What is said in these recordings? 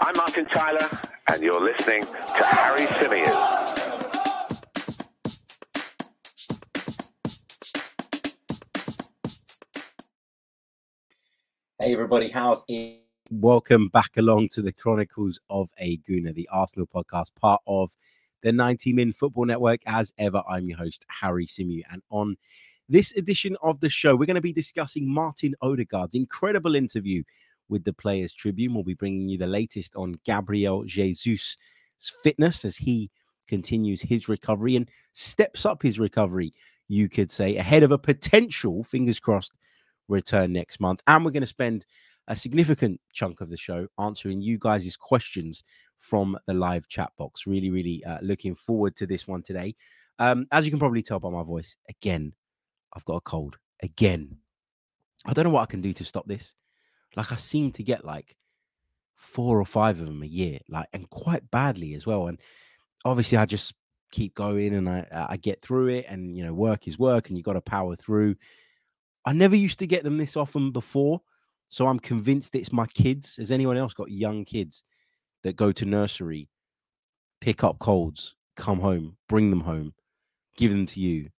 I'm Martin Tyler, and you're listening to Harry Symeou. Hey everybody, how's it? Welcome back along to the Chronicles of a Gooner, the Arsenal podcast, part of the 90 Min Football Network. As ever, I'm your host, Harry Symeou, and on this edition of the show, we're going to be discussing Martin Odegaard's incredible interview with the Players Tribune. We'll be bringing you the latest on Gabriel Jesus' fitness as he continues his recovery and steps up his recovery, you could say, ahead of a potential, fingers crossed, return next month. And we're going to spend a significant chunk of the show answering you guys' questions from the live chat box. Really, really uh, looking forward to this one today. Um, as you can probably tell by my voice, again, I've got a cold. Again. I don't know what I can do to stop this. Like I seem to get like four or five of them a year, like and quite badly as well. And obviously, I just keep going and I I get through it. And you know, work is work, and you got to power through. I never used to get them this often before, so I'm convinced it's my kids. Has anyone else got young kids that go to nursery, pick up colds, come home, bring them home, give them to you,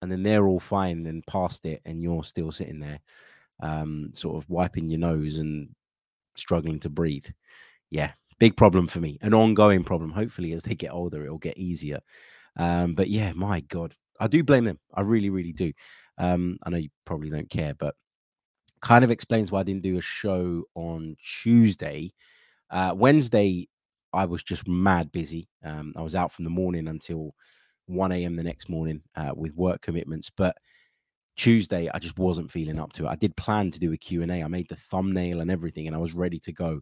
and then they're all fine and past it, and you're still sitting there? Um, sort of wiping your nose and struggling to breathe. Yeah, big problem for me, an ongoing problem. Hopefully, as they get older, it'll get easier. Um, but yeah, my God, I do blame them. I really, really do. Um, I know you probably don't care, but kind of explains why I didn't do a show on Tuesday. Uh, Wednesday, I was just mad busy. Um, I was out from the morning until 1 a.m. the next morning uh, with work commitments. But Tuesday, I just wasn't feeling up to it. I did plan to do a Q&A. I made the thumbnail and everything, and I was ready to go,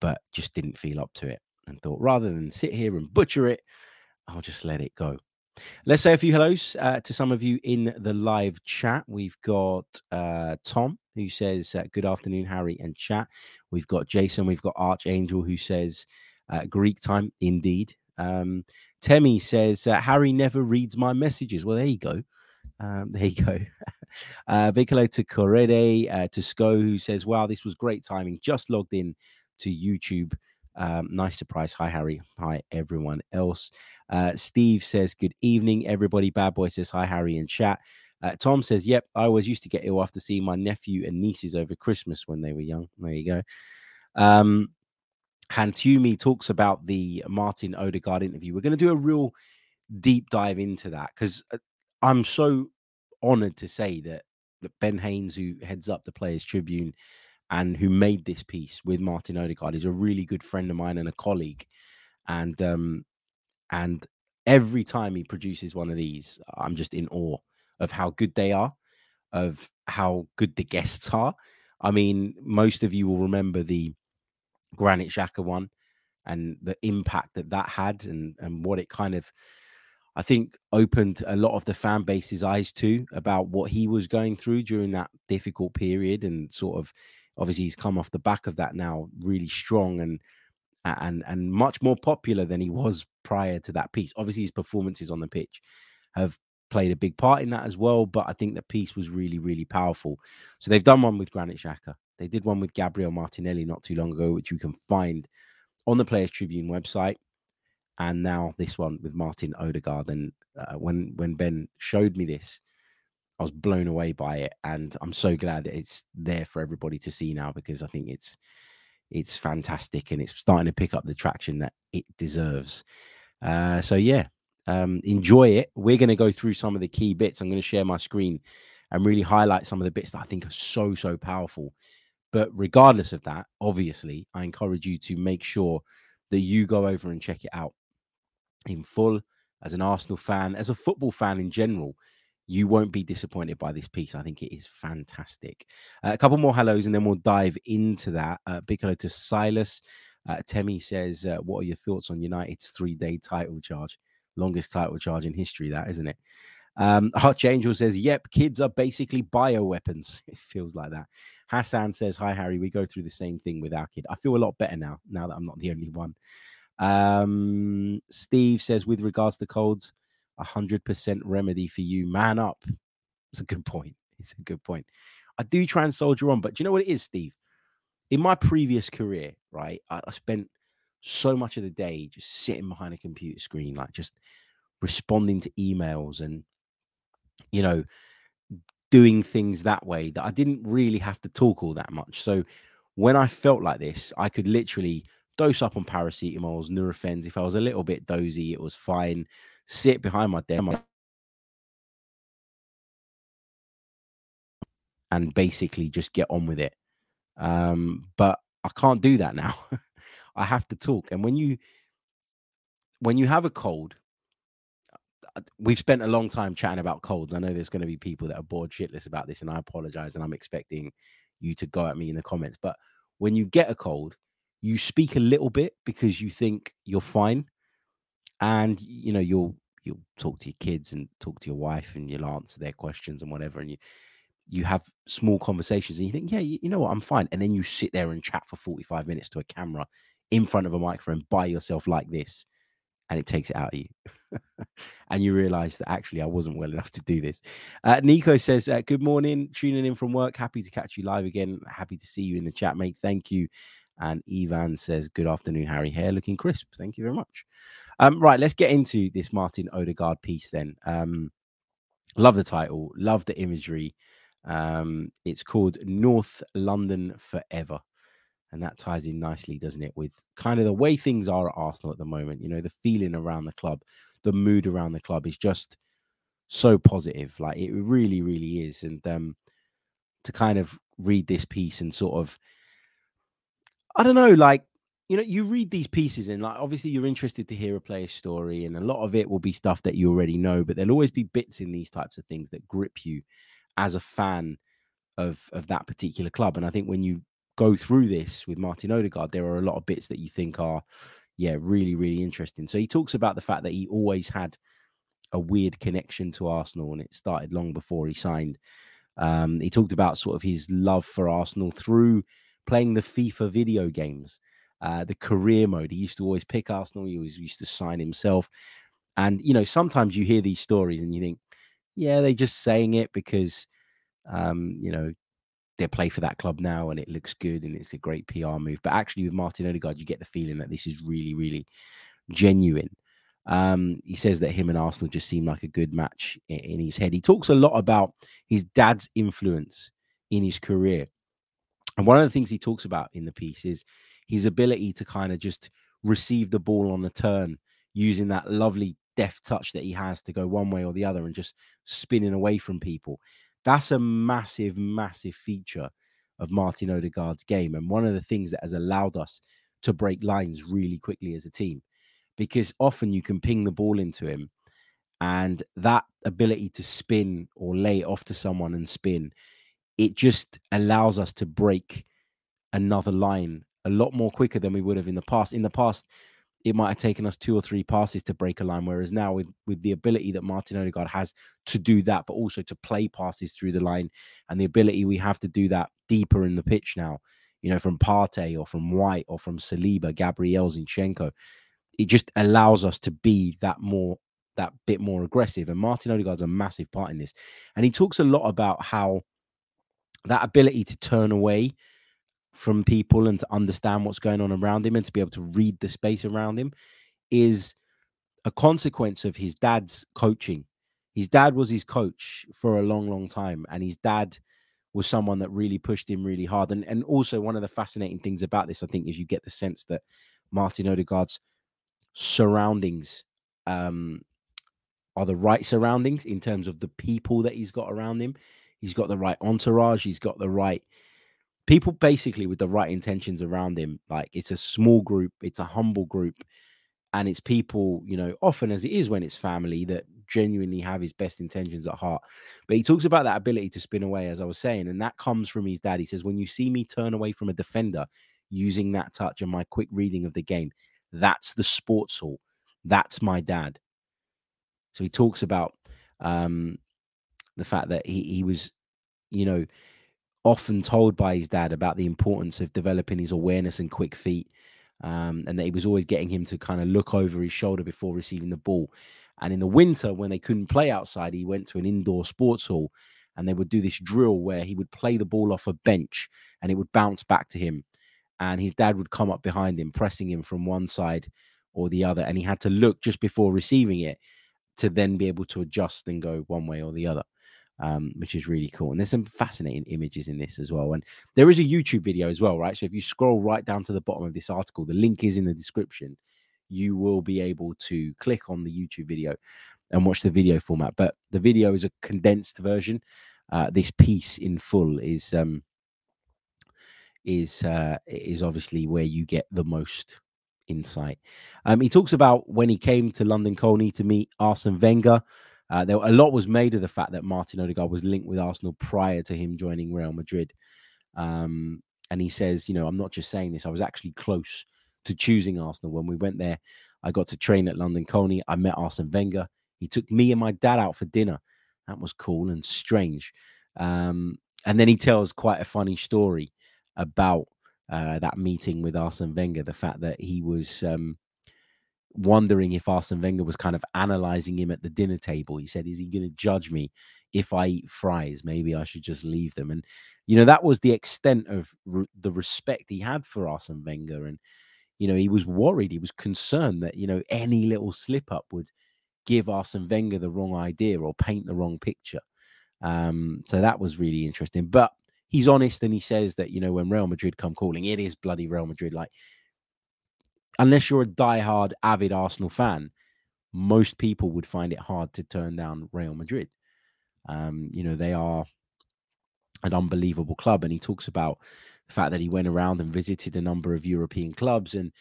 but just didn't feel up to it. And thought rather than sit here and butcher it, I'll just let it go. Let's say a few hellos uh, to some of you in the live chat. We've got uh, Tom who says, uh, Good afternoon, Harry and chat. We've got Jason. We've got Archangel who says, uh, Greek time, indeed. Um, Temi says, uh, Harry never reads my messages. Well, there you go. Um, there you go. uh, big hello to Correde, uh, to Sco, who says, Wow, this was great timing. Just logged in to YouTube. Um, nice surprise. Hi, Harry. Hi, everyone else. Uh, Steve says, Good evening, everybody. Bad Boy says, Hi, Harry, in chat. Uh, Tom says, Yep, I always used to get ill after seeing my nephew and nieces over Christmas when they were young. There you go. Um, Hantumi talks about the Martin Odegaard interview. We're going to do a real deep dive into that because uh, I'm so honored to say that, that Ben Haynes, who heads up the Players Tribune and who made this piece with Martin Odegaard, is a really good friend of mine and a colleague. And um, and every time he produces one of these, I'm just in awe of how good they are, of how good the guests are. I mean, most of you will remember the Granit Xhaka one and the impact that that had and and what it kind of I think opened a lot of the fan base's eyes too about what he was going through during that difficult period and sort of obviously he's come off the back of that now really strong and and and much more popular than he was prior to that piece. Obviously his performances on the pitch have played a big part in that as well, but I think the piece was really really powerful. So they've done one with Granit Xhaka. They did one with Gabriel Martinelli not too long ago which you can find on the Players Tribune website and now this one with Martin Odegaard. And uh, when when Ben showed me this, I was blown away by it, and I'm so glad that it's there for everybody to see now because I think it's it's fantastic and it's starting to pick up the traction that it deserves. Uh, so yeah, um, enjoy it. We're going to go through some of the key bits. I'm going to share my screen and really highlight some of the bits that I think are so so powerful. But regardless of that, obviously, I encourage you to make sure that you go over and check it out in full as an Arsenal fan, as a football fan in general, you won't be disappointed by this piece. I think it is fantastic. Uh, a couple more hellos and then we'll dive into that. Uh, big hello to Silas. Uh, Temi says, uh, What are your thoughts on United's three day title charge? Longest title charge in history, that isn't it? Um, Archangel says, Yep, kids are basically bio weapons. It feels like that. Hassan says, Hi, Harry. We go through the same thing with our kid. I feel a lot better now, now that I'm not the only one. Um, Steve says, with regards to colds, a hundred percent remedy for you. Man up. It's a good point. It's a good point. I do try and soldier on, but do you know what it is, Steve? in my previous career, right, I, I spent so much of the day just sitting behind a computer screen, like just responding to emails and, you know, doing things that way that I didn't really have to talk all that much. So when I felt like this, I could literally dose up on paracetamols, Nurofens. If I was a little bit dozy, it was fine. Sit behind my desk and basically just get on with it. Um, but I can't do that now. I have to talk. And when you when you have a cold, uh, we've spent a long time chatting about colds. I know there's going to be people that are bored shitless about this, and I apologize. And I'm expecting you to go at me in the comments. But when you get a cold, you speak a little bit because you think you're fine, and you know you'll you'll talk to your kids and talk to your wife, and you'll answer their questions and whatever, and you you have small conversations and you think, yeah, you, you know what, I'm fine. And then you sit there and chat for 45 minutes to a camera in front of a microphone by yourself like this, and it takes it out of you. and you realize that actually I wasn't well enough to do this. Uh, Nico says, uh, Good morning, tuning in from work. Happy to catch you live again. Happy to see you in the chat, mate. Thank you. And Ivan says, Good afternoon, Harry. Hair looking crisp. Thank you very much. Um, right, let's get into this Martin Odegaard piece then. Um, love the title, love the imagery. Um, it's called North London Forever. And that ties in nicely, doesn't it, with kind of the way things are at Arsenal at the moment. You know, the feeling around the club, the mood around the club is just so positive. Like it really, really is. And um, to kind of read this piece and sort of, I don't know, like, you know, you read these pieces and like obviously you're interested to hear a player's story, and a lot of it will be stuff that you already know, but there'll always be bits in these types of things that grip you as a fan of of that particular club. And I think when you go through this with Martin Odegaard, there are a lot of bits that you think are, yeah, really, really interesting. So he talks about the fact that he always had a weird connection to Arsenal, and it started long before he signed. Um, he talked about sort of his love for Arsenal through playing the FIFA video games, uh, the career mode. He used to always pick Arsenal. He always used to sign himself. And you know, sometimes you hear these stories and you think, yeah, they're just saying it because, um, you know, they play for that club now and it looks good and it's a great PR move. But actually, with Martin Odegaard, you get the feeling that this is really, really genuine. Um, he says that him and Arsenal just seem like a good match in, in his head. He talks a lot about his dad's influence in his career. And one of the things he talks about in the piece is his ability to kind of just receive the ball on a turn using that lovely deft touch that he has to go one way or the other and just spinning away from people. That's a massive, massive feature of Martin Odegaard's game. And one of the things that has allowed us to break lines really quickly as a team. Because often you can ping the ball into him, and that ability to spin or lay it off to someone and spin, it just allows us to break another line a lot more quicker than we would have in the past. In the past, it might have taken us two or three passes to break a line. Whereas now, with with the ability that Martin Odegaard has to do that, but also to play passes through the line, and the ability we have to do that deeper in the pitch now, you know, from Partey or from White or from Saliba, Gabriel Zinchenko, it just allows us to be that more that bit more aggressive. And Martin Odegaard's a massive part in this, and he talks a lot about how that ability to turn away from people and to understand what's going on around him and to be able to read the space around him is a consequence of his dad's coaching. His dad was his coach for a long, long time, and his dad was someone that really pushed him really hard. And and also one of the fascinating things about this, I think, is you get the sense that Martin Odegaard's surroundings um, are the right surroundings in terms of the people that he's got around him. He's got the right entourage. He's got the right people basically with the right intentions around him. Like it's a small group, it's a humble group, and it's people, you know, often as it is when it's family that genuinely have his best intentions at heart. But he talks about that ability to spin away, as I was saying, and that comes from his dad. He says, When you see me turn away from a defender using that touch and my quick reading of the game, that's the sports hall. That's my dad. So he talks about um, the fact that he, he was, you know, often told by his dad about the importance of developing his awareness and quick feet. Um, and that he was always getting him to kind of look over his shoulder before receiving the ball. And in the winter, when they couldn't play outside, he went to an indoor sports hall and they would do this drill where he would play the ball off a bench and it would bounce back to him. and his dad would come up behind him, pressing him from one side or the other, and he had to look just before receiving it to then be able to adjust and go one way or the other. Um, which is really cool. And there's some fascinating images in this as well. And there is a YouTube video as well, right? So if you scroll right down to the bottom of this article, the link is in the description. You will be able to click on the YouTube video and watch the video format. But the video is a condensed version. Uh, this piece in full is um, is uh, is obviously where you get the most insight. Um, he talks about when he came to London Colney to meet Arsene Wenger. Uh, there a lot was made of the fact that Martin Odegaard was linked with Arsenal prior to him joining Real Madrid. Um, and he says, you know, I'm not just saying this. I was actually close to choosing Arsenal when we went there. I got to train at London Colney. I met Arsene Wenger. He took me and my dad out for dinner. That was cool and strange. Um, and then he tells quite a funny story about uh, that meeting with Arsene Wenger, the fact that he was um, wondering if Arsene Wenger was kind of analyzing him at the dinner table. He said, Is he going to judge me if I eat fries? Maybe I should just leave them. And, you know, that was the extent of re- the respect he had for Arsene Wenger. And, you know, he was worried, he was concerned that, you know, any little slip up would give Arsene Wenger the wrong idea or paint the wrong picture. Um, so that was really interesting. But he's honest and he says that you know when Real Madrid come calling, it is bloody Real Madrid. Like unless you're a diehard avid Arsenal fan, most people would find it hard to turn down Real Madrid. Um, you know they are an unbelievable club, and he talks about the fact that he went around and visited a number of European clubs and.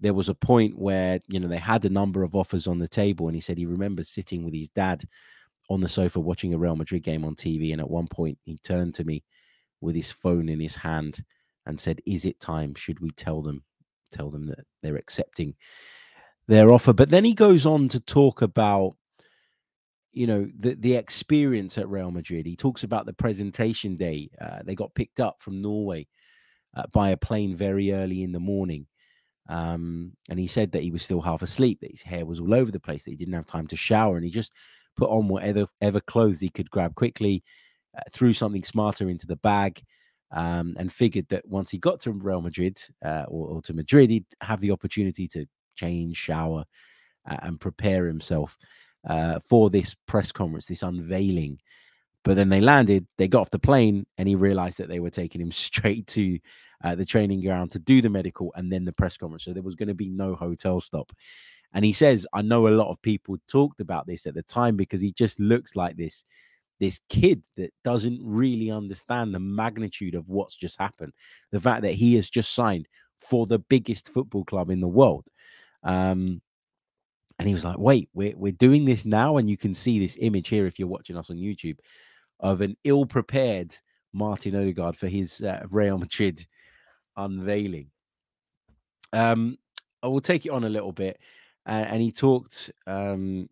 There was a point where you know they had a number of offers on the table, and he said he remembers sitting with his dad on the sofa watching a Real Madrid game on TV. And at one point, he turned to me with his phone in his hand and said, "Is it time? Should we tell them tell them that they're accepting their offer?" But then he goes on to talk about you know the the experience at Real Madrid. He talks about the presentation day. Uh, they got picked up from Norway uh, by a plane very early in the morning. Um, and he said that he was still half asleep, that his hair was all over the place, that he didn't have time to shower, and he just put on whatever, whatever clothes he could grab quickly uh, threw something smarter into the bag, um, and figured that once he got to Real Madrid uh, or, or, to Madrid, he'd have the opportunity to change, shower, uh, and prepare himself uh, for this press conference, this unveiling. But then they landed, they got off the plane, and he realized that they were taking him straight to uh, the training ground to do the medical and then the press conference. So there was going to be no hotel stop. And he says, I know a lot of people talked about this at the time because he just looks like this this kid that doesn't really understand the magnitude of what's just happened. The fact that he has just signed for the biggest football club in the world. Um, and he was like, wait, we're, we're doing this now. And you can see this image here if you're watching us on YouTube of an ill prepared Martin Odegaard for his uh, Real Madrid unveiling. Um, I will take it on a little bit. Uh, and he talked um,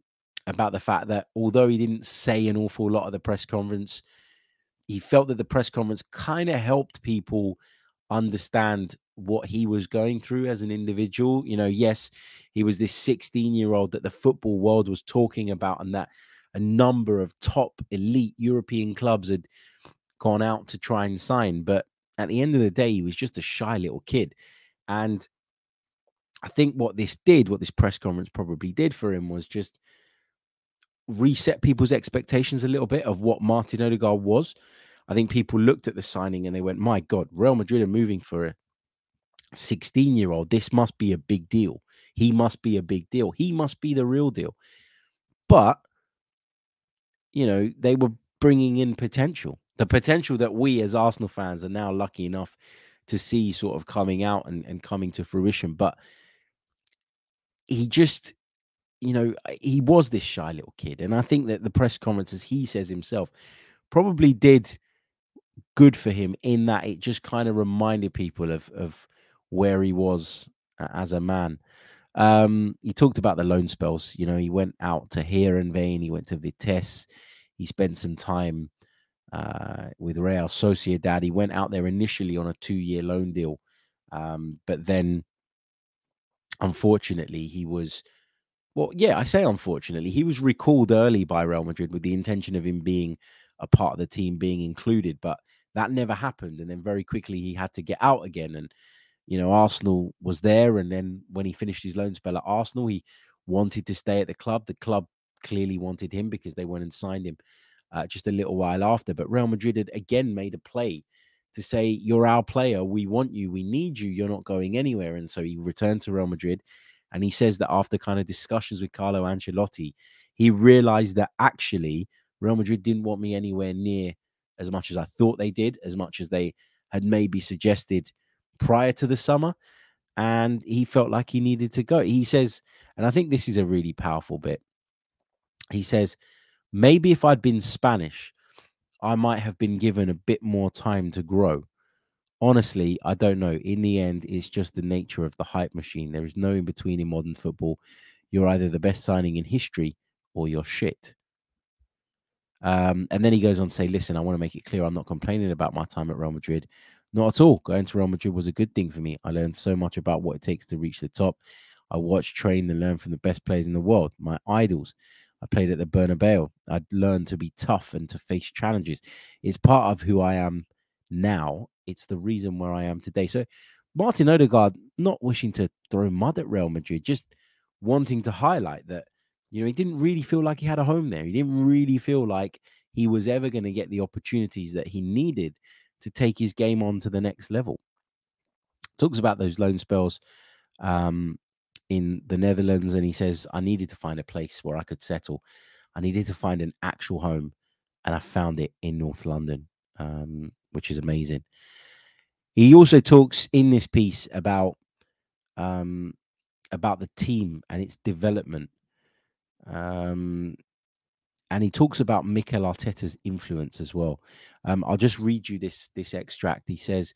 about the fact that although he didn't say an awful lot at the press conference, he felt that the press conference kind of helped people understand what he was going through as an individual. You know, yes, he was this 16 year old that the football world was talking about, and that a number of top elite European clubs had gone out to try and sign. But at the end of the day, he was just a shy little kid. And I think what this did, what this press conference probably did for him was just reset people's expectations a little bit of what Martin Odegaard was. I think people looked at the signing and they went, "My God, Real Madrid are moving for a 16 year old. This must be a big deal. He must be a big deal. He must be the real deal." But you know, they were bringing in potential, the potential that we as Arsenal fans are now lucky enough to see sort of coming out and, and coming to fruition. But he just you know, he was this shy little kid. And I think that the press conferences, he says himself, probably did good for him in that it just kind of reminded people of, of where he was as a man. Um, he talked about the loan spells. You know, he went out to Heerenveen. he went to Vitesse, he spent some time uh, with Real Sociedad. He went out there initially on a two year loan deal. Um, but then, unfortunately, he was well, yeah, I say unfortunately, he was recalled early by Real Madrid with the intention of him being a part of the team, being included, but that never happened. And then very quickly he had to get out again. And you know, Arsenal was there. And then when he finished his loan spell at Arsenal, he wanted to stay at the club. The club clearly wanted him because they went and signed him uh, just a little while after. But Real Madrid had again made a play to say, You're our player. We want you. We need you. You're not going anywhere. And so he returned to Real Madrid. And he says that after kind of discussions with Carlo Ancelotti, he realized that actually Real Madrid didn't want me anywhere near as much as I thought they did, as much as they had maybe suggested prior to the summer. And he felt like he needed to go. He says, and I think this is a really powerful bit. He says, maybe if I'd been Spanish, I might have been given a bit more time to grow. Honestly, I don't know. In the end, it's just the nature of the hype machine. There is no in between in modern football. You're either the best signing in history or you're shit. Um, and then he goes on to say, listen, I want to make it clear I'm not complaining about my time at Real Madrid. Not at all. Going to Real Madrid was a good thing for me. I learned so much about what it takes to reach the top. I watched, train, and learn from the best players in the world, my idols. I played at the Bernabeu. I'd learned to be tough and to face challenges. It's part of who I am now. It's the reason where I am today. So, Martin Odegaard, not wishing to throw mud at Real Madrid, just wanting to highlight that, you know, he didn't really feel like he had a home there. He didn't really feel like he was ever going to get the opportunities that he needed to take his game on to the next level. Talks about those loan spells um, in the Netherlands, and he says, I needed to find a place where I could settle. I needed to find an actual home, and I found it in North London, um, which is amazing. He also talks in this piece about um, about the team and its development. Um, and he talks about Mikel Arteta's influence as well. Um, I'll just read you this this extract. He says,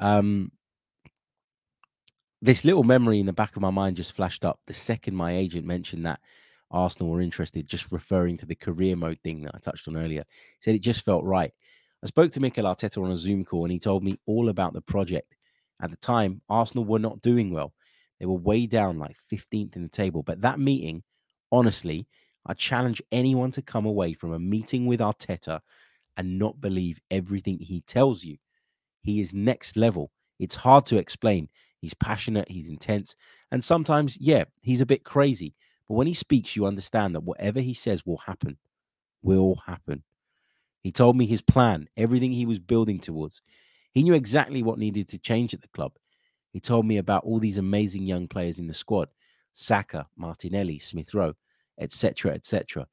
um, "This little memory in the back of my mind just flashed up the second my agent mentioned that Arsenal were interested, just referring to the career mode thing that I touched on earlier. He said it just felt right. I spoke to Mikel Arteta on a Zoom call, and he told me all about the project. At the time, Arsenal were not doing well; they were way down, like 15th in the table. But that meeting, honestly." I challenge anyone to come away from a meeting with Arteta and not believe everything he tells you. He is next level. It's hard to explain. He's passionate, he's intense, and sometimes, yeah, he's a bit crazy. But when he speaks, you understand that whatever he says will happen, will happen. He told me his plan, everything he was building towards. He knew exactly what needed to change at the club. He told me about all these amazing young players in the squad Saka, Martinelli, Smith Rowe etc., etc.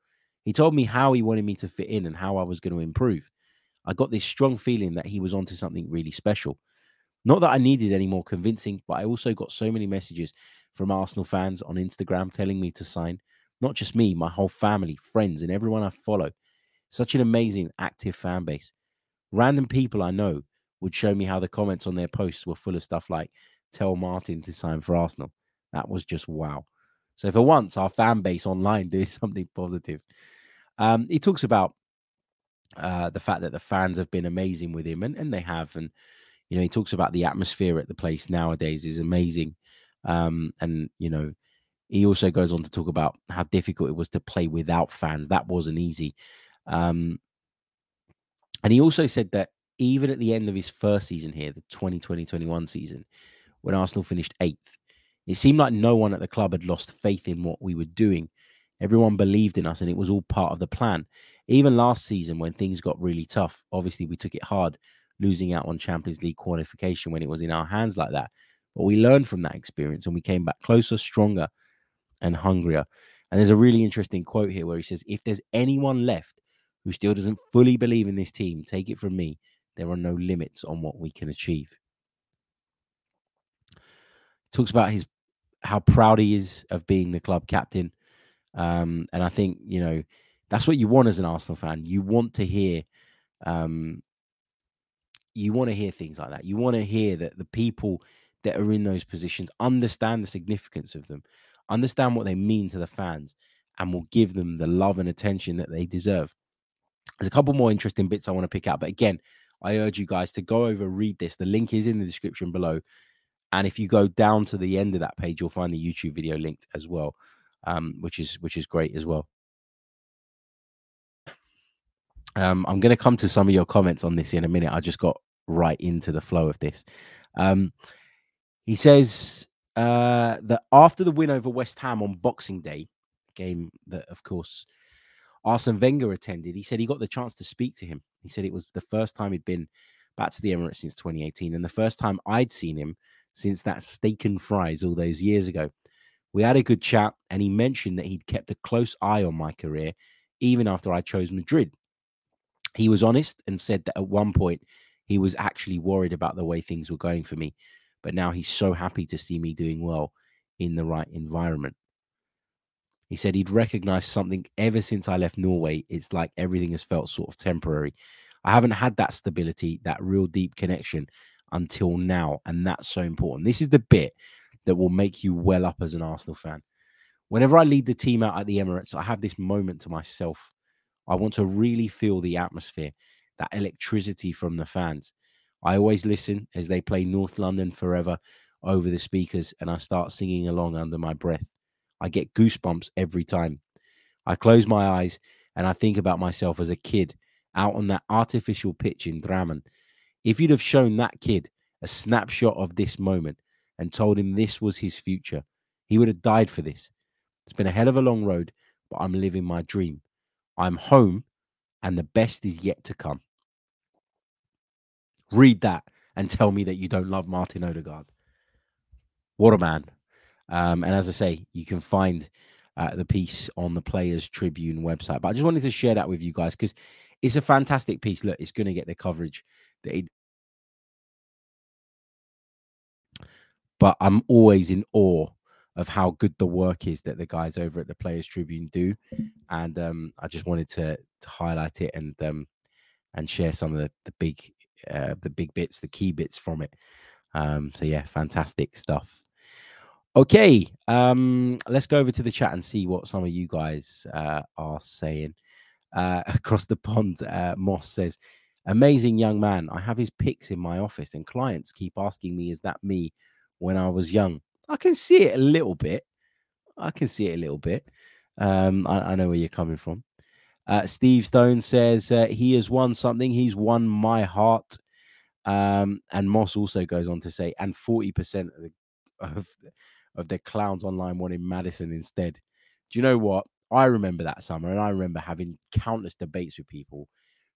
He told me how he wanted me to fit in and how I was going to improve. I got this strong feeling that he was onto something really special. Not that I needed any more convincing, but I also got so many messages from Arsenal fans on Instagram telling me to sign. Not just me, my whole family, friends, and everyone I follow. Such an amazing, active fan base. Random people I know would show me how the comments on their posts were full of stuff like, tell Martin to sign for Arsenal. That was just wow. So for once, our fan base online did something positive. Um, he talks about uh, the fact that the fans have been amazing with him, and, and they have. And you know, he talks about the atmosphere at the place nowadays is amazing. Um, and you know, he also goes on to talk about how difficult it was to play without fans. That wasn't easy. Um, and he also said that even at the end of his first season here, the 2020-21 season, when Arsenal finished eighth, it seemed like no one at the club had lost faith in what we were doing. Everyone believed in us and it was all part of the plan. Even last season, when things got really tough, obviously we took it hard, losing out on Champions League qualification when it was in our hands like that. But we learned from that experience and we came back closer, stronger, and hungrier. And there's a really interesting quote here where he says, If there's anyone left who still doesn't fully believe in this team, take it from me, there are no limits on what we can achieve talks about his how proud he is of being the club captain. Um, and I think, you know, that's what you want as an Arsenal fan. You want to hear um, you want to hear things like that. You want to hear that the people that are in those positions understand the significance of them, understand what they mean to the fans, and will give them the love and attention that they deserve. There's a couple more interesting bits I want to pick out, but again, I urge you guys to go over, read this. The link is in the description below. And if you go down to the end of that page, you'll find the YouTube video linked as well, um, which is which is great as well. Um, I'm going to come to some of your comments on this in a minute. I just got right into the flow of this. Um, He says uh, that after the win over West Ham on Boxing Day, game that, of course, Arsene Wenger attended, he said he got the chance to speak to him. He said it was the first time he'd been back to the Emirates since 2018 and the first time I'd seen him since that steak and fries all those years ago. We had a good chat, and he mentioned that he'd kept a close eye on my career even after I chose Madrid. He was honest and said that at one point he was actually worried about the way things were going for me, but now he's so happy to see me doing well in the right environment. He said he'd recognized something ever since I left Norway. It's like everything has felt sort of temporary. I haven't had that stability, that real deep connection until now. And that's so important. This is the bit that will make you well up as an Arsenal fan. Whenever I lead the team out at the Emirates, I have this moment to myself. I want to really feel the atmosphere, that electricity from the fans. I always listen as they play North London Forever over the speakers and I start singing along under my breath. I get goosebumps every time. I close my eyes and I think about myself as a kid out on that artificial pitch in Drammen. If you'd have shown that kid a snapshot of this moment and told him this was his future, he would have died for this. It's been a hell of a long road, but I'm living my dream. I'm home and the best is yet to come. Read that and tell me that you don't love Martin Odegaard. What a man. Um, and as I say, you can find uh, the piece on the Players Tribune website. But I just wanted to share that with you guys because it's a fantastic piece. Look, it's going to get the coverage that it. But I'm always in awe of how good the work is that the guys over at the Players Tribune do, and um, I just wanted to to highlight it and um, and share some of the the big uh, the big bits, the key bits from it. Um, so yeah, fantastic stuff. Okay, um, let's go over to the chat and see what some of you guys uh, are saying. Uh, across the pond, uh, Moss says, "Amazing young man. I have his pics in my office, and clients keep asking me, is that me when I was young?' I can see it a little bit. I can see it a little bit. Um, I, I know where you're coming from." Uh, Steve Stone says uh, he has won something. He's won my heart. Um, and Moss also goes on to say, and 40% of the, of, of the clowns online wanted Maddison instead. Do you know what? I remember that summer, and I remember having countless debates with people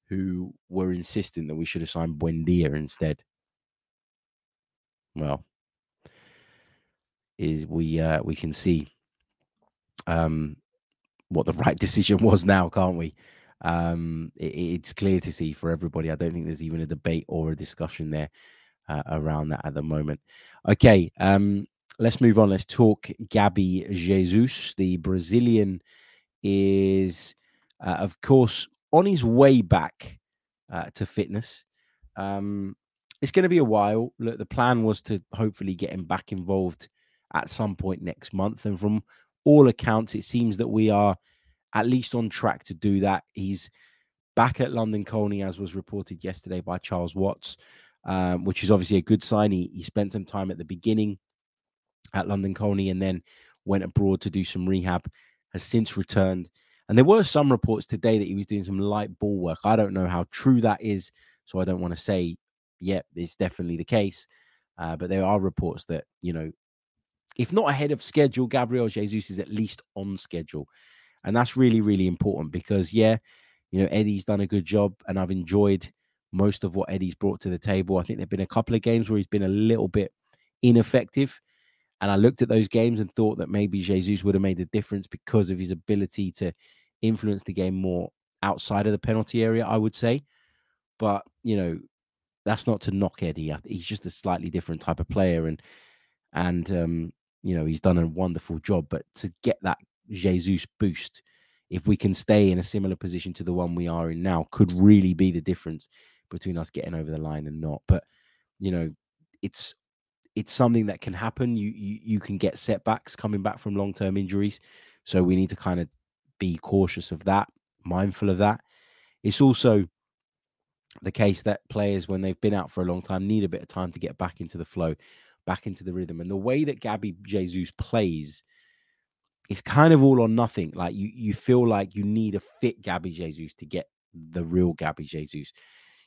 who were insisting that we should have signed Buendia instead. Well, is we uh, we can see um, what the right decision was now, can't we? Um, it, it's clear to see for everybody. I don't think there's even a debate or a discussion there uh, around that at the moment. Okay, um, let's move on. Let's talk Gabby Jesus. The Brazilian is, uh, of course, on his way back uh, to fitness. Um, it's going to be a while. Look, the plan was to hopefully get him back involved at some point next month. And from all accounts, it seems that we are at least on track to do that. He's back at London Colney, as was reported yesterday by Charles Watts, um, which is obviously a good sign. He, he spent some time at the beginning at London Colney and then went abroad to do some rehab, has since returned. And there were some reports today that he was doing some light ball work. I don't know how true that is, so I don't want to say, yep, yeah, it's definitely the case. Uh, but there are reports that, you know, if not ahead of schedule, Gabriel Jesus is at least on schedule. And that's really, really important because, yeah, you know, Eddie's done a good job and I've enjoyed most of what Eddie's brought to the table. I think there have been a couple of games where he's been a little bit ineffective. And I looked at those games and thought that maybe Jesus would have made a difference because of his ability to influence the game more outside of the penalty area, I would say. But, you know, that's not to knock Eddie. He's just a slightly different type of player. And, and, um, you know, he's done a wonderful job. But to get that Jesus boost, if we can stay in a similar position to the one we are in now, could really be the difference between us getting over the line and not. But you know, it's it's something that can happen. You you, you can get setbacks coming back from long term injuries, so we need to kind of be cautious of that, mindful of that. It's also the case that players, when they've been out for a long time, need a bit of time to get back into the flow back into the rhythm. And the way that Gabby Jesus plays, it's kind of all or nothing. Like you, you feel like you need a fit Gabby Jesus to get the real Gabby Jesus.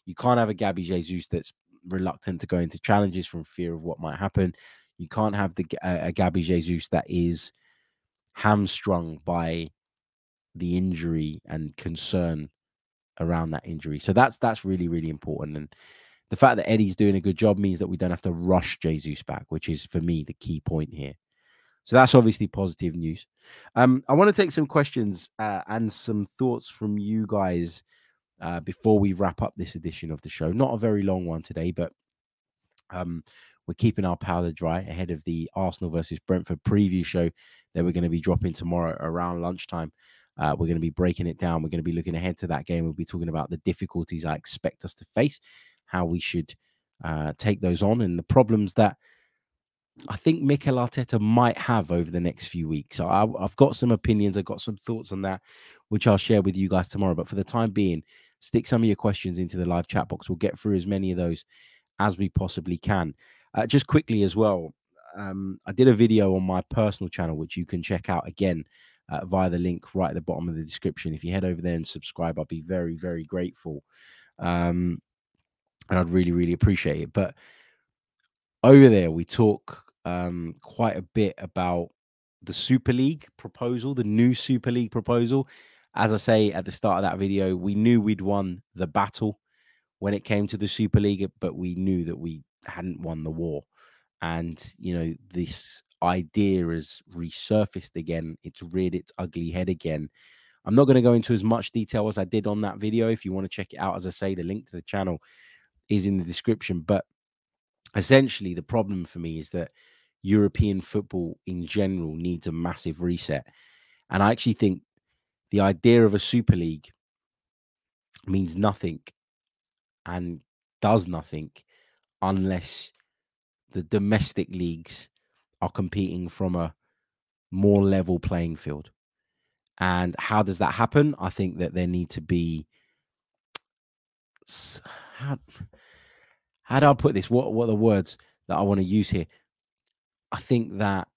You can't have a Gabby Jesus that's reluctant to go into challenges from fear of what might happen. You can't have the uh, a Gabby Jesus that is hamstrung by the injury and concern around that injury. So that's that's really really important. And the fact that Eddie's doing a good job means that we don't have to rush Jesus back, which is for me the key point here. So that's obviously positive news. Um, I want to take some questions uh, and some thoughts from you guys uh, before we wrap up this edition of the show. Not a very long one today, but um, we're keeping our powder dry ahead of the Arsenal versus Brentford preview show that we're going to be dropping tomorrow around lunchtime. Uh, we're going to be breaking it down. We're going to be looking ahead to that game. We'll be talking about the difficulties I expect us to face, how we should uh, take those on, and the problems that I think Mikel Arteta might have over the next few weeks. I, have got some opinions. I've got some thoughts on that, which I'll share with you guys tomorrow. But for the time being, stick some of your questions into the live chat box. We'll get through as many of those as we possibly can. Uh, just quickly as well, um, I did a video on my personal channel, which you can check out again uh, via the link right at the bottom of the description. If you head over there and subscribe, I'll be very, very grateful. Um, and I'd really, really appreciate it. But over there, we talk um, quite a bit about the Super League proposal, the new Super League proposal. As I say at the start of that video, we knew we'd won the battle when it came to the Super League, but we knew that we hadn't won the war. And, you know, this idea has resurfaced again. It's reared its ugly head again. I'm not going to go into as much detail as I did on that video. If you want to check it out, as I say, the link to the channel is in the description. But essentially, the problem for me is that European football in general needs a massive reset. And I actually think the idea of a Super League means nothing and does nothing unless the domestic leagues are competing from a more level playing field. And how does that happen? I think that there need to be how, how do I put this? What what are the words that I want to use here? I think that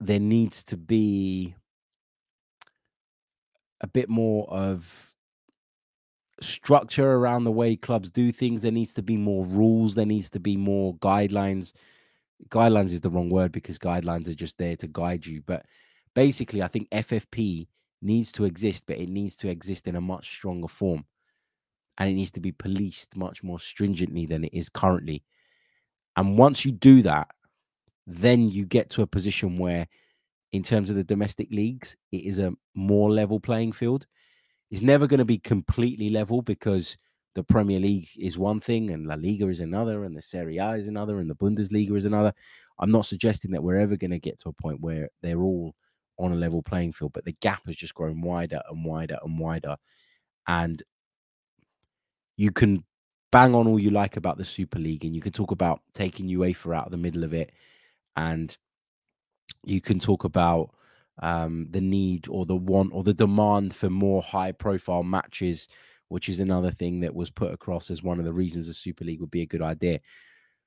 there needs to be a bit more of structure around the way clubs do things. There needs to be more rules. There needs to be more guidelines. Guidelines is the wrong word because guidelines are just there to guide you. But basically, I think FFP needs to exist, but it needs to exist in a much stronger form. And it needs to be policed much more stringently than it is currently. And once you do that, then you get to a position where, in terms of the domestic leagues, it is a more level playing field It's never going to be completely level because the Premier League is one thing and La Liga is another and the Serie A is another and the Bundesliga is another. I'm not suggesting that we're ever going to get to a point where they're all on a level playing field, but the gap has just grown wider and wider and wider. And you can bang on all you like about the Super League and you can talk about taking UEFA out of the middle of it and you can talk about um, the need or the want or the demand for more high profile matches, which is another thing that was put across as one of the reasons the Super League would be a good idea.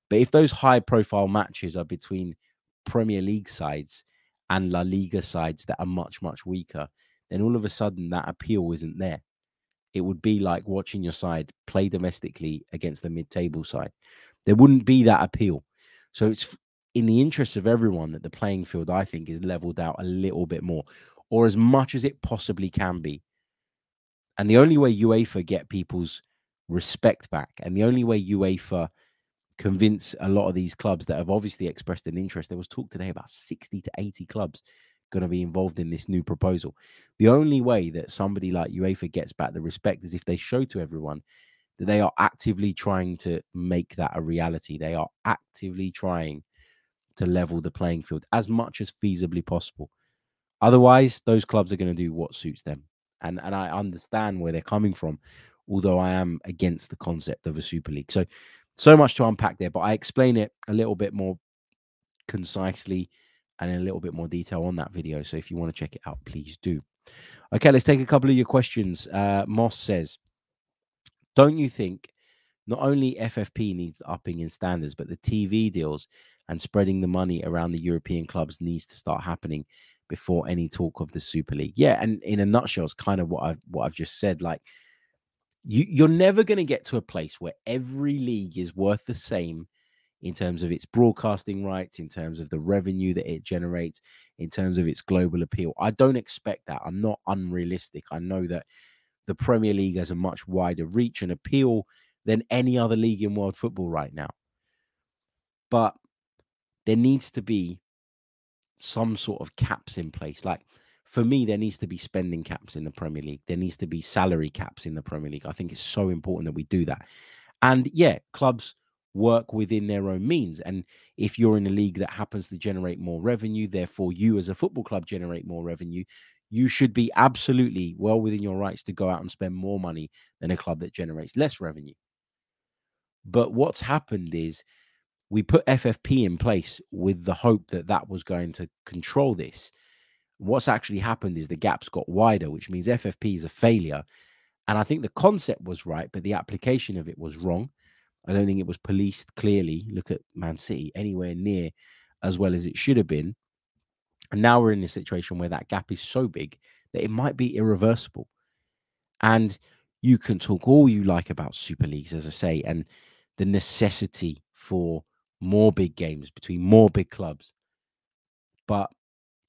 But if those high profile matches are between Premier League sides and La Liga sides that are much, much weaker, then all of a sudden that appeal isn't there. It would be like watching your side play domestically against the mid table side. There wouldn't be that appeal. So it's in the interest of everyone that the playing field, I think, is leveled out a little bit more or as much as it possibly can be. And the only way UEFA get people's respect back and the only way UEFA convince a lot of these clubs that have obviously expressed an interest, there was talk today about 60 to 80 clubs going to be involved in this new proposal. The only way that somebody like UEFA gets back the respect is if they show to everyone that they are actively trying to make that a reality. They are actively trying to level the playing field as much as feasibly possible. Otherwise, those clubs are going to do what suits them. And and I understand where they're coming from, although I am against the concept of a super league. So so much to unpack there, but I explain it a little bit more concisely and in a little bit more detail on that video. So if you want to check it out, please do. Okay, let's take a couple of your questions. Uh, Moss says, Don't you think not only FFP needs upping in standards, but the TV deals and spreading the money around the European clubs needs to start happening before any talk of the Super League. Yeah, and in a nutshell, it's kind of what I've what I've just said. Like you, you're never going to get to a place where every league is worth the same in terms of its broadcasting rights, in terms of the revenue that it generates, in terms of its global appeal. I don't expect that. I'm not unrealistic. I know that the Premier League has a much wider reach and appeal than any other league in world football right now. But there needs to be some sort of caps in place. Like for me, there needs to be spending caps in the Premier League. There needs to be salary caps in the Premier League. I think it's so important that we do that. And yeah, clubs work within their own means. And if you're in a league that happens to generate more revenue, therefore you as a football club generate more revenue, you should be absolutely well within your rights to go out and spend more money than a club that generates less revenue. But what's happened is we put FFP in place with the hope that that was going to control this. What's actually happened is the gaps got wider, which means FFP is a failure. And I think the concept was right, but the application of it was wrong. I don't think it was policed clearly. Look at Man City, anywhere near as well as it should have been. And now we're in a situation where that gap is so big that it might be irreversible. And you can talk all you like about Super Leagues, as I say, and the necessity for more big games between more big clubs. But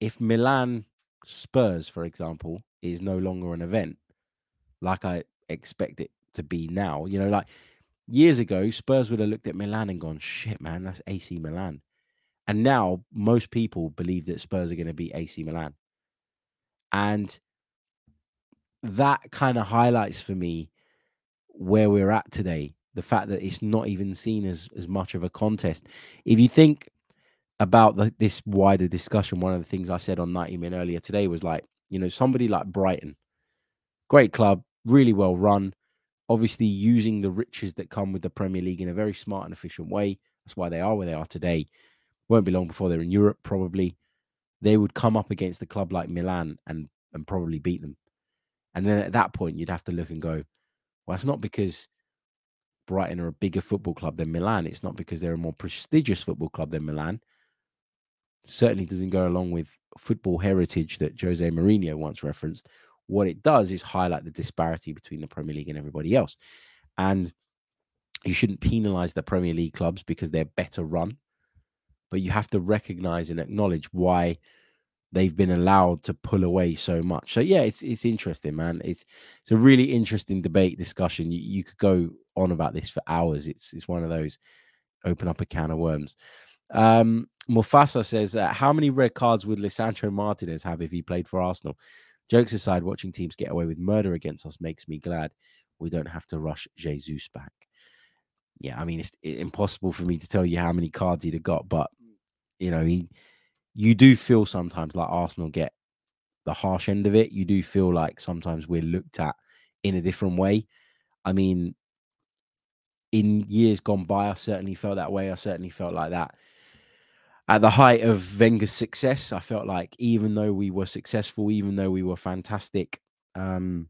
if Milan Spurs, for example, is no longer an event, like I expect it to be now, you know, like years ago, Spurs would have looked at Milan and gone, shit, man, that's AC Milan. And now most people believe that Spurs are going to be AC Milan. And that kind of highlights for me where we're at today. The fact that it's not even seen as, as much of a contest. If you think about the, this wider discussion, one of the things I said on 90 Min earlier today was like, you know, somebody like Brighton, great club, really well run, obviously using the riches that come with the Premier League in a very smart and efficient way. That's why they are where they are today. Won't be long before they're in Europe, probably. They would come up against a club like Milan and and probably beat them. And then at that point, you'd have to look and go, well, it's not because Brighton are a bigger football club than Milan. It's not because they're a more prestigious football club than Milan. Certainly doesn't go along with football heritage that Jose Mourinho once referenced, what it does is highlight the disparity between the Premier League and everybody else. And you shouldn't penalize the Premier League clubs because they're better run, but you have to recognize and acknowledge why they've been allowed to pull away so much. So yeah, it's it's interesting, man. It's it's a really interesting debate discussion. You, you could go on about this for hours. It's it's one of those open up a can of worms. Um, Mufasa says, uh, "How many red cards would Lisandro Martinez have if he played for Arsenal?" Jokes aside, watching teams get away with murder against us makes me glad we don't have to rush Jesus back. Yeah, I mean, it's impossible for me to tell you how many cards he'd have got, but you know, he, you do feel sometimes like Arsenal get the harsh end of it. You do feel like sometimes we're looked at in a different way. I mean, in years gone by, I certainly felt that way. I certainly felt like that at the height of Wenger's success, I felt like even though we were successful, even though we were fantastic, um,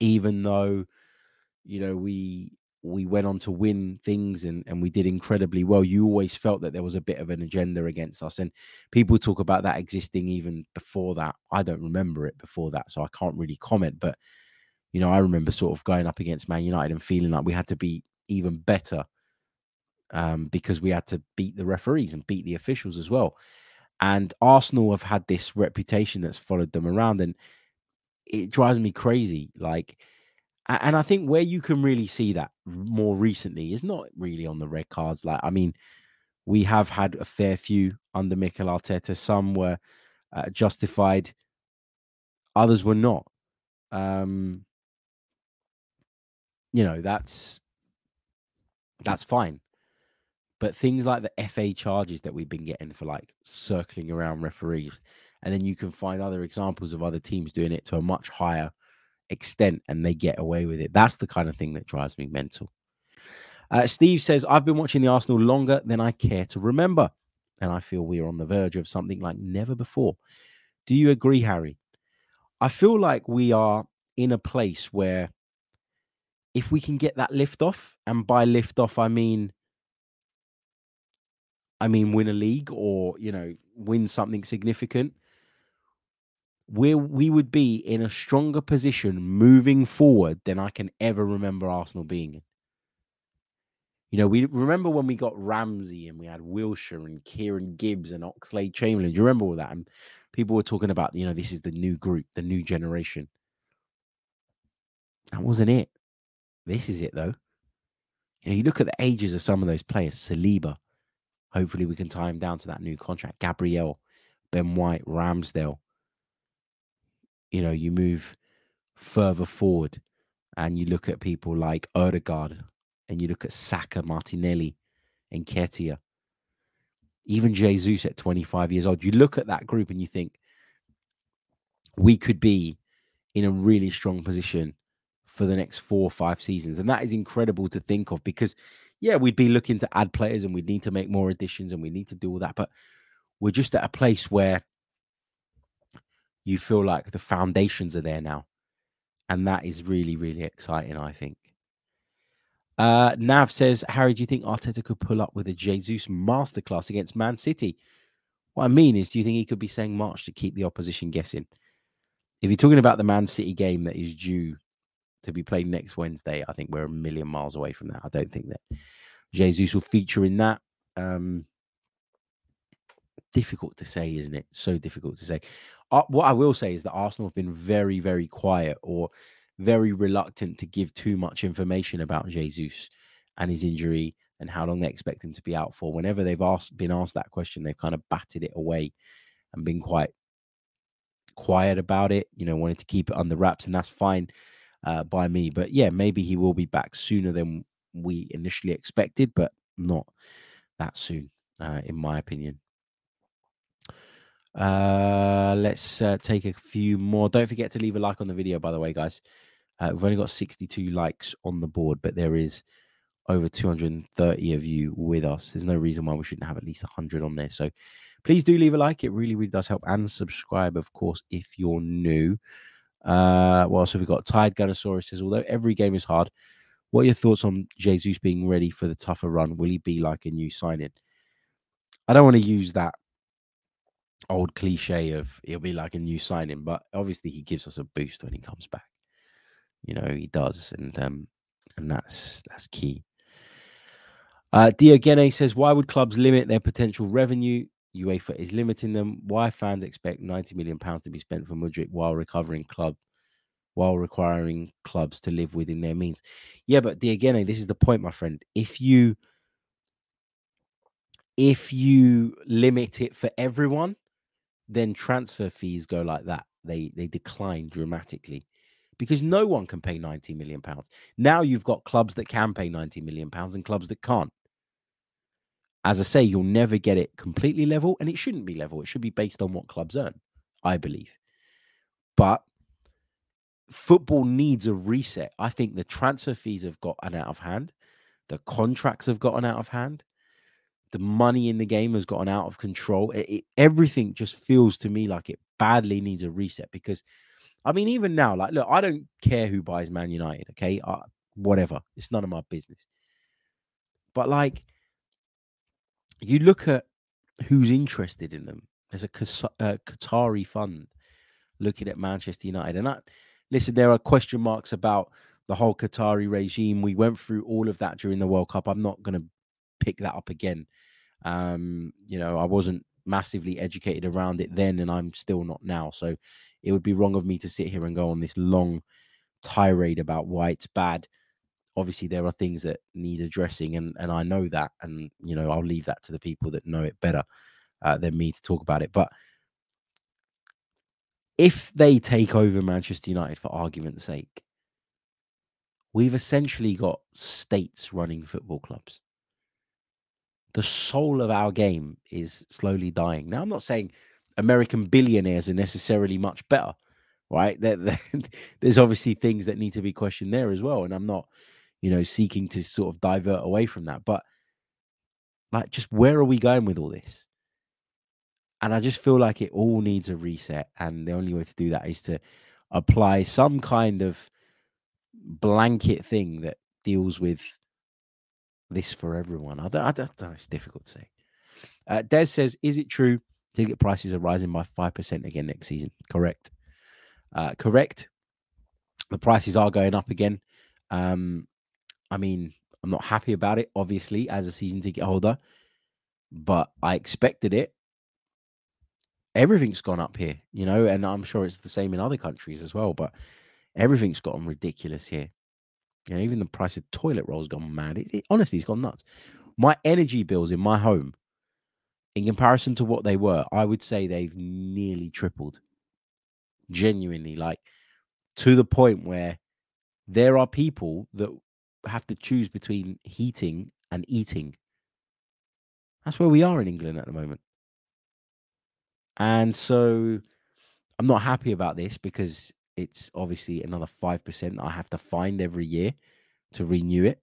even though you know we we went on to win things and and we did incredibly well, you always felt that there was a bit of an agenda against us. And people talk about that existing even before that. I don't remember it before that, so I can't really comment. But you know, I remember sort of going up against Man United and feeling like we had to be even better um, because we had to beat the referees and beat the officials as well. And Arsenal have had this reputation that's followed them around, and it drives me crazy. Like, and I think where you can really see that more recently is not really on the red cards. Like, I mean, we have had a fair few under Mikel Arteta. Some were uh, justified, others were not. Um, you know, that's that's fine. But things like the FA charges that we've been getting for like circling around referees, and then you can find other examples of other teams doing it to a much higher extent and they get away with it. That's the kind of thing that drives me mental. Uh, Steve says, I've been watching the Arsenal longer than I care to remember, and I feel we are on the verge of something like never before. Do you agree, Harry? I feel like we are in a place where if we can get that lift off, and by lift off, I mean I mean, win a league or you know win something significant, where we would be in a stronger position moving forward than I can ever remember Arsenal being in. You know, we remember when we got Ramsey and we had Wilshere and Kieran Gibbs and Oxlade Chamberlain. Do you remember all that? And people were talking about, you know, this is the new group, the new generation. That wasn't it. This is it, though. You know, you look at the ages of some of those players. Saliba, hopefully we can tie him down to that new contract. Gabriel, Ben White, Ramsdale. You know, you move further forward and you look at people like Odegaard and you look at Saka, Martinelli, and Nketiah. Even Jesus at 25 years old, you look at that group and you think we could be in a really strong position for the next four or five seasons. And that is incredible to think of because, yeah, we'd be looking to add players and we'd need to make more additions and we need to do all that. But we're just at a place where you feel like the foundations are there now. And that is really, really exciting, I think. Uh, Nav says, Harry, do you think Arteta could pull up with a Jesus masterclass against Man City? What I mean is, do you think he could be saying March to keep the opposition guessing? If you're talking about the Man City game that is due to be played next Wednesday, I think we're a million miles away from that. I don't think that Jesus will feature in that. Um, difficult to say, isn't it? So difficult to say. Uh, what I will say is that Arsenal have been very, very quiet or very reluctant to give too much information about Jesus and his injury and how long they expect him to be out for. Whenever they've asked, been asked that question, they've kind of batted it away and been quite quiet about it. You know, wanted to keep it under wraps, and that's fine uh, by me. But yeah, maybe he will be back sooner than we initially expected, but not that soon, uh, in my opinion. Uh, let's uh, take a few more. Don't forget to leave a like on the video, by the way, guys. Uh, we've only got 62 likes on the board, but there is over 230 of you with us. There's no reason why we shouldn't have at least 100 on there. So please do leave a like. It really, really does help. And subscribe, of course, if you're new. Uh, what else have we got? Tired Gunnosaurus says, although every game is hard, what are your thoughts on Jesus being ready for the tougher run? Will he be like a new signing? I don't want to use that old cliche of it'll be like a new signing, but obviously he gives us a boost when he comes back. You know, he does, and um, and that's that's key. Uh, Diogene says, why would clubs limit their potential revenue? UEFA is limiting them. Why fans expect 90 million pounds to be spent for Mudryk while recovering club, while requiring clubs to live within their means? Yeah, but Diogene, this is the point, my friend. If you if you limit it for everyone, then transfer fees go like that. They they decline dramatically because no one can pay 90 million pounds. Now you've got clubs that can pay 90 million pounds and clubs that can't. As I say, you'll never get it completely level, and it shouldn't be level. It should be based on what clubs earn, I believe. But football needs a reset. I think the transfer fees have gotten out of hand, the contracts have gotten out of hand, the money in the game has gotten out of control. It, it, everything just feels to me like it badly needs a reset because I mean, even now, like, look, I don't care who buys Man United, okay? Uh, whatever. It's none of my business. But, like, you look at who's interested in them. There's a uh, Qatari fund looking at Manchester United. And I, listen, there are question marks about the whole Qatari regime. We went through all of that during the World Cup. I'm not going to pick that up again. Um, you know, I wasn't massively educated around it then, and I'm still not now. So it would be wrong of me to sit here and go on this long tirade about why it's bad. Obviously, there are things that need addressing, and and I know that, and you know, I'll leave that to the people that know it better uh, than me to talk about it. But if they take over Manchester United for argument's sake, we've essentially got states running football clubs the soul of our game is slowly dying. Now, I'm not saying American billionaires are necessarily much better, right? there's obviously things that need to be questioned there as well. And I'm not, you know, seeking to sort of divert away from that. But like, just where are we going with all this? And I just feel like it all needs a reset. And the only way to do that is to apply some kind of blanket thing that deals with this for everyone? I don't, I don't know. It's difficult to say. Uh, Des says, "Is it true ticket prices are rising by five percent again next season?" Correct. Uh, correct. The prices are going up again. Um, I mean, I'm not happy about it, obviously, as a season ticket holder, but I expected it. Everything's gone up here, you know, and I'm sure it's the same in other countries as well, but everything's gotten ridiculous here. You know, even the price of toilet rolls gone mad. It, it, honestly, it's gone nuts. My energy bills in my home, in comparison to what they were, I would say they've nearly tripled. Genuinely, like to the point where there are people that have to choose between heating and eating. That's where we are in England at the moment. And so I'm not happy about this because it's obviously another 5% I have to find every year to renew it.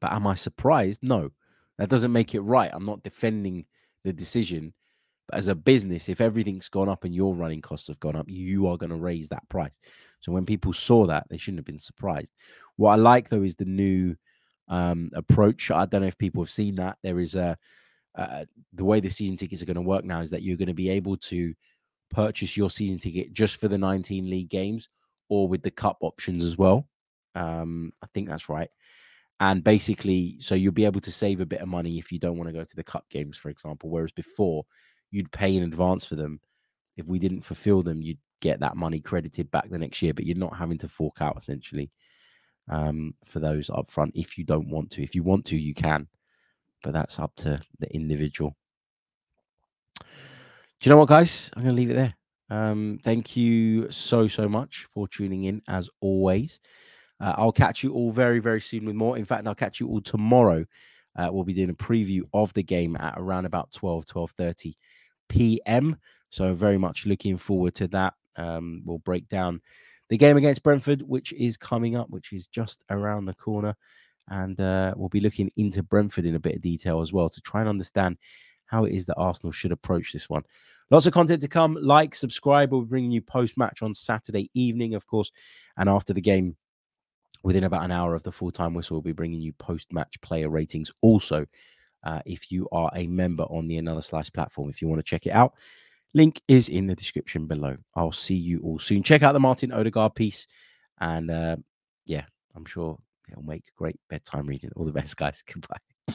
But am I surprised? No. That doesn't make it right. I'm not defending the decision. But as a business, if everything's gone up and your running costs have gone up, you are going to raise that price. So when people saw that, they shouldn't have been surprised. What I like though is the new um, approach. I don't know if people have seen that. There is a uh, the way the season tickets are going to work now is that you're going to be able to purchase your season ticket just for the 19 league games or with the cup options as well. Um, I think that's right. And basically, so you'll be able to save a bit of money if you don't want to go to the cup games, for example. Whereas before, you'd pay in advance for them. If we didn't fulfill them, you'd get that money credited back the next year, but you're not having to fork out essentially um, for those up front if you don't want to. If you want to, you can, but that's up to the individual. Do you know what, guys? I'm going to leave it there. Um, thank you so, so much for tuning in as always. Uh, I'll catch you all very, very soon with more. In fact, I'll catch you all tomorrow. Uh, we'll be doing a preview of the game at around about 12, 12.30 p.m. So very much looking forward to that. Um, we'll break down the game against Brentford, which is coming up, which is just around the corner. And uh, we'll be looking into Brentford in a bit of detail as well to try and understand how it is that Arsenal should approach this one. Lots of content to come. Like, subscribe. We'll be bringing you post match on Saturday evening, of course. And after the game, within about an hour of the full time whistle, we'll be bringing you post match player ratings also. Uh, if you are a member on the Another Slice platform, if you want to check it out, link is in the description below. I'll see you all soon. Check out the Martin Odegaard piece, and uh, yeah, I'm sure it'll make great bedtime reading. All the best, guys. Goodbye.